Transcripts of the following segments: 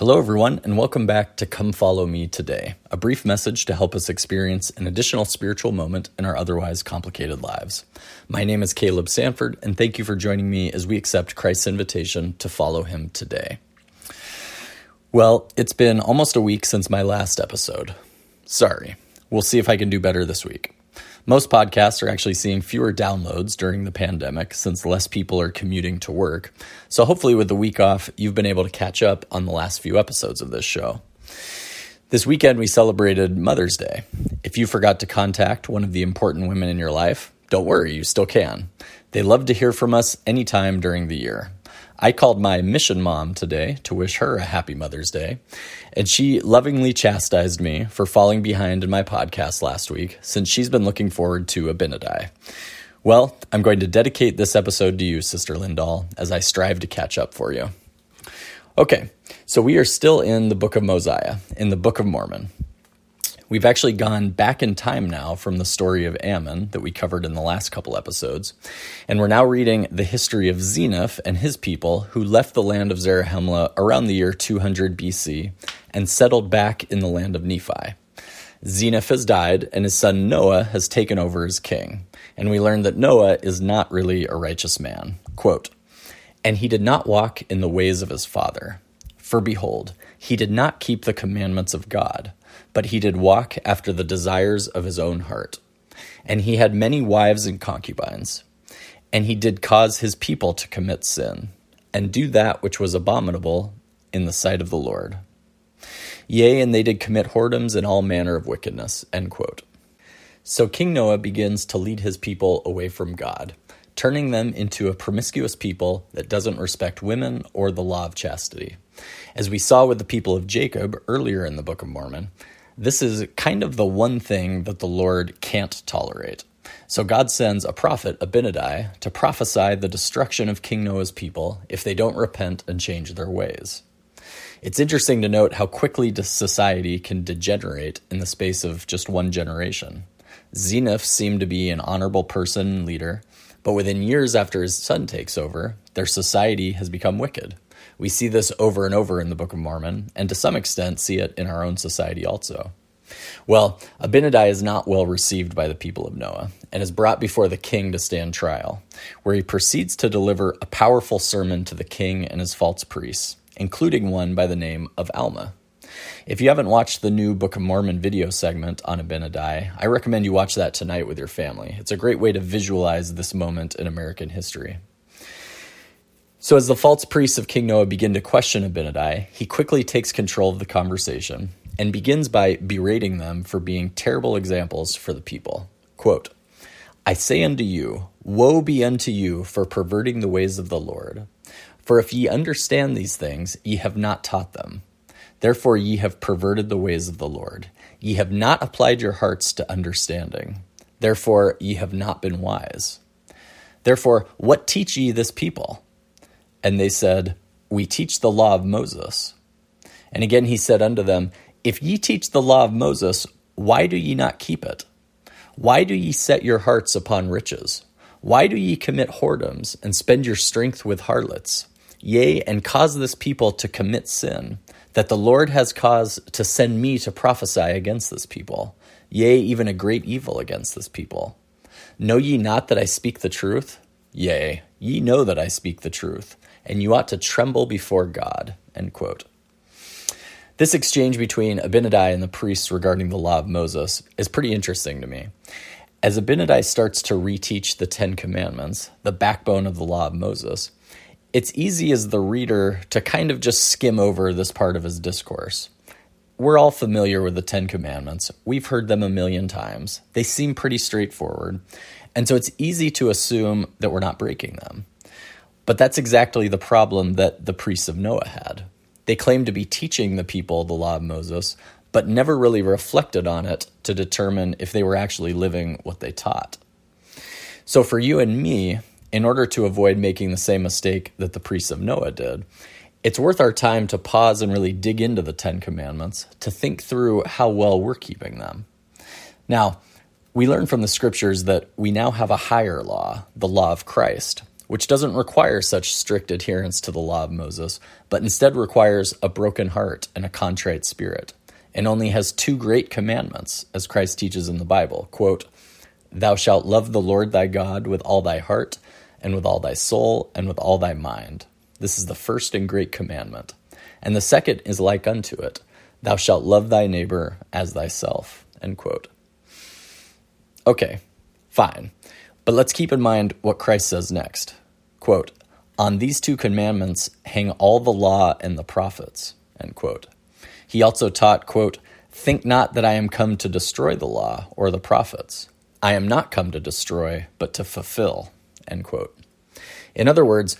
Hello, everyone, and welcome back to Come Follow Me Today, a brief message to help us experience an additional spiritual moment in our otherwise complicated lives. My name is Caleb Sanford, and thank you for joining me as we accept Christ's invitation to follow him today. Well, it's been almost a week since my last episode. Sorry. We'll see if I can do better this week. Most podcasts are actually seeing fewer downloads during the pandemic since less people are commuting to work. So, hopefully, with the week off, you've been able to catch up on the last few episodes of this show. This weekend, we celebrated Mother's Day. If you forgot to contact one of the important women in your life, don't worry, you still can. They love to hear from us anytime during the year. I called my mission mom today to wish her a happy Mother's Day, and she lovingly chastised me for falling behind in my podcast last week since she's been looking forward to Abinadi. Well, I'm going to dedicate this episode to you, Sister Lindahl, as I strive to catch up for you. Okay, so we are still in the Book of Mosiah, in the Book of Mormon. We've actually gone back in time now from the story of Ammon that we covered in the last couple episodes, and we're now reading the history of Zeniff and his people who left the land of Zarahemla around the year 200 BC and settled back in the land of Nephi. Zeniff has died, and his son Noah has taken over as king. And we learn that Noah is not really a righteous man. Quote, and he did not walk in the ways of his father. For behold, he did not keep the commandments of God but he did walk after the desires of his own heart. And he had many wives and concubines. And he did cause his people to commit sin, and do that which was abominable in the sight of the Lord. Yea, and they did commit whoredoms and all manner of wickedness. So King Noah begins to lead his people away from God, turning them into a promiscuous people that doesn't respect women or the law of chastity. As we saw with the people of Jacob earlier in the Book of Mormon, this is kind of the one thing that the Lord can't tolerate. So God sends a prophet, Abinadi, to prophesy the destruction of King Noah's people if they don't repent and change their ways. It's interesting to note how quickly society can degenerate in the space of just one generation. Zeniff seemed to be an honorable person and leader, but within years after his son takes over, their society has become wicked. We see this over and over in the Book of Mormon, and to some extent see it in our own society also. Well, Abinadi is not well received by the people of Noah and is brought before the king to stand trial, where he proceeds to deliver a powerful sermon to the king and his false priests, including one by the name of Alma. If you haven't watched the new Book of Mormon video segment on Abinadi, I recommend you watch that tonight with your family. It's a great way to visualize this moment in American history. So, as the false priests of King Noah begin to question Abinadi, he quickly takes control of the conversation and begins by berating them for being terrible examples for the people. Quote, I say unto you, Woe be unto you for perverting the ways of the Lord. For if ye understand these things, ye have not taught them. Therefore ye have perverted the ways of the Lord. Ye have not applied your hearts to understanding. Therefore ye have not been wise. Therefore, what teach ye this people? And they said, We teach the law of Moses. And again he said unto them, If ye teach the law of Moses, why do ye not keep it? Why do ye set your hearts upon riches? Why do ye commit whoredoms and spend your strength with harlots? Yea, and cause this people to commit sin, that the Lord has caused to send me to prophesy against this people, yea, even a great evil against this people. Know ye not that I speak the truth? Yea, ye know that I speak the truth and you ought to tremble before God. End quote. This exchange between Abinadi and the priests regarding the law of Moses is pretty interesting to me. As Abinadi starts to reteach the Ten Commandments, the backbone of the law of Moses, it's easy as the reader to kind of just skim over this part of his discourse. We're all familiar with the Ten Commandments. We've heard them a million times. They seem pretty straightforward. And so it's easy to assume that we're not breaking them. But that's exactly the problem that the priests of Noah had. They claimed to be teaching the people the law of Moses, but never really reflected on it to determine if they were actually living what they taught. So, for you and me, in order to avoid making the same mistake that the priests of Noah did, it's worth our time to pause and really dig into the Ten Commandments to think through how well we're keeping them. Now, we learn from the scriptures that we now have a higher law, the law of Christ, which doesn't require such strict adherence to the law of Moses, but instead requires a broken heart and a contrite spirit, and only has two great commandments, as Christ teaches in the Bible. Quote, Thou shalt love the Lord thy God with all thy heart, and with all thy soul, and with all thy mind. This is the first and great commandment. And the second is like unto it Thou shalt love thy neighbor as thyself. End quote. Okay, fine. But let's keep in mind what Christ says next. Quote, On these two commandments hang all the law and the prophets. End quote. He also taught, quote, Think not that I am come to destroy the law or the prophets. I am not come to destroy, but to fulfill. End quote. In other words,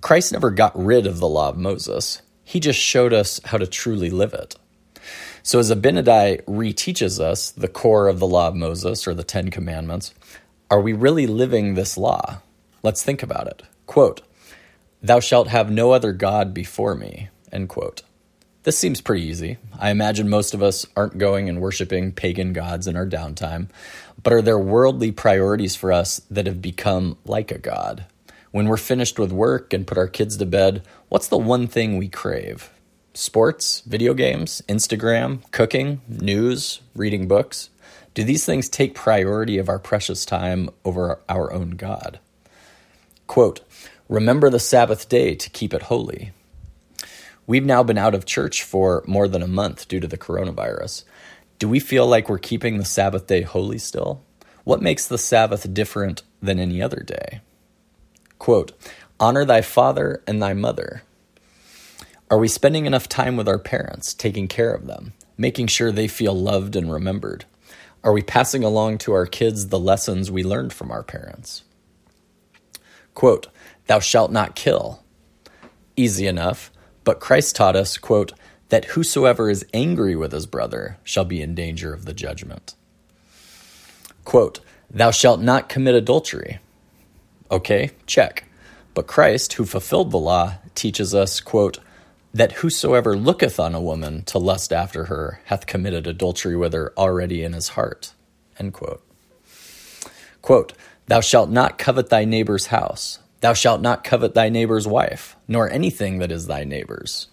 Christ never got rid of the law of Moses. He just showed us how to truly live it. So, as Abinadi reteaches us the core of the law of Moses or the Ten Commandments, are we really living this law? Let's think about it. Quote, Thou shalt have no other God before me. End quote. This seems pretty easy. I imagine most of us aren't going and worshiping pagan gods in our downtime, but are there worldly priorities for us that have become like a god? When we're finished with work and put our kids to bed, what's the one thing we crave? Sports, video games, Instagram, cooking, news, reading books? Do these things take priority of our precious time over our own God? Quote, Remember the Sabbath day to keep it holy. We've now been out of church for more than a month due to the coronavirus. Do we feel like we're keeping the Sabbath day holy still? What makes the Sabbath different than any other day? Quote, Honor thy father and thy mother are we spending enough time with our parents, taking care of them, making sure they feel loved and remembered? Are we passing along to our kids the lessons we learned from our parents? Quote, Thou shalt not kill. Easy enough, but Christ taught us, quote, that whosoever is angry with his brother shall be in danger of the judgment. Quote, Thou shalt not commit adultery. Okay, check. But Christ, who fulfilled the law, teaches us, quote, that whosoever looketh on a woman to lust after her hath committed adultery with her already in his heart. Quote. Quote, Thou shalt not covet thy neighbor's house. Thou shalt not covet thy neighbor's wife, nor anything that is thy neighbor's.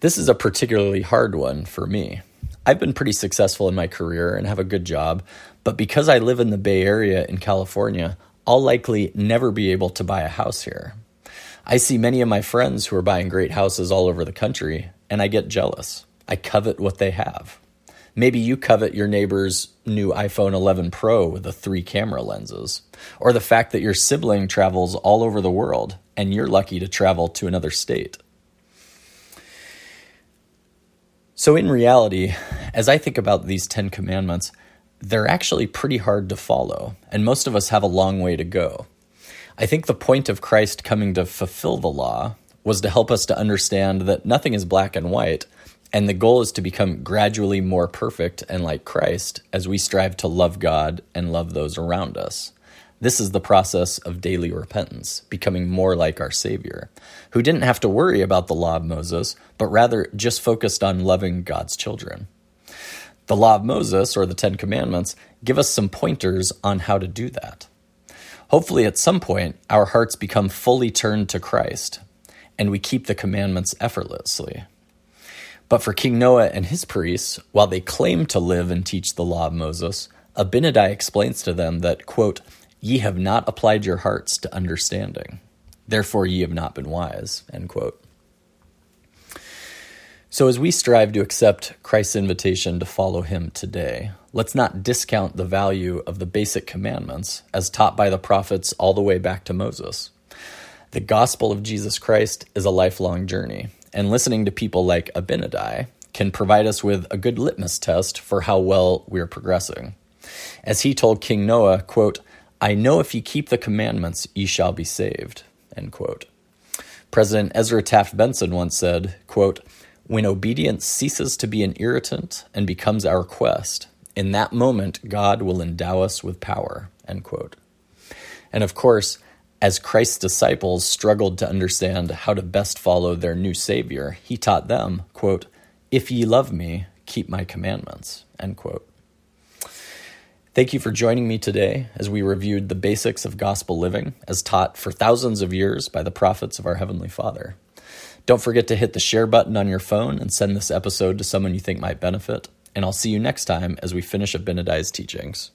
This is a particularly hard one for me. I've been pretty successful in my career and have a good job, but because I live in the Bay Area in California, I'll likely never be able to buy a house here. I see many of my friends who are buying great houses all over the country, and I get jealous. I covet what they have. Maybe you covet your neighbor's new iPhone 11 Pro with the three camera lenses, or the fact that your sibling travels all over the world and you're lucky to travel to another state. So, in reality, as I think about these 10 commandments, they're actually pretty hard to follow, and most of us have a long way to go. I think the point of Christ coming to fulfill the law was to help us to understand that nothing is black and white, and the goal is to become gradually more perfect and like Christ as we strive to love God and love those around us. This is the process of daily repentance, becoming more like our Savior, who didn't have to worry about the law of Moses, but rather just focused on loving God's children. The law of Moses, or the Ten Commandments, give us some pointers on how to do that. Hopefully, at some point, our hearts become fully turned to Christ and we keep the commandments effortlessly. But for King Noah and his priests, while they claim to live and teach the law of Moses, Abinadi explains to them that, quote, Ye have not applied your hearts to understanding. Therefore, ye have not been wise. End quote. So, as we strive to accept Christ's invitation to follow him today, let's not discount the value of the basic commandments as taught by the prophets all the way back to Moses. The gospel of Jesus Christ is a lifelong journey, and listening to people like Abinadi can provide us with a good litmus test for how well we're progressing. As he told King Noah, quote, I know if ye keep the commandments, ye shall be saved. End quote. President Ezra Taft Benson once said, quote, when obedience ceases to be an irritant and becomes our quest, in that moment, God will endow us with power. End quote. And of course, as Christ's disciples struggled to understand how to best follow their new Savior, he taught them, quote, If ye love me, keep my commandments. End quote. Thank you for joining me today as we reviewed the basics of gospel living as taught for thousands of years by the prophets of our Heavenly Father. Don't forget to hit the share button on your phone and send this episode to someone you think might benefit and I'll see you next time as we finish Abinadi's teachings.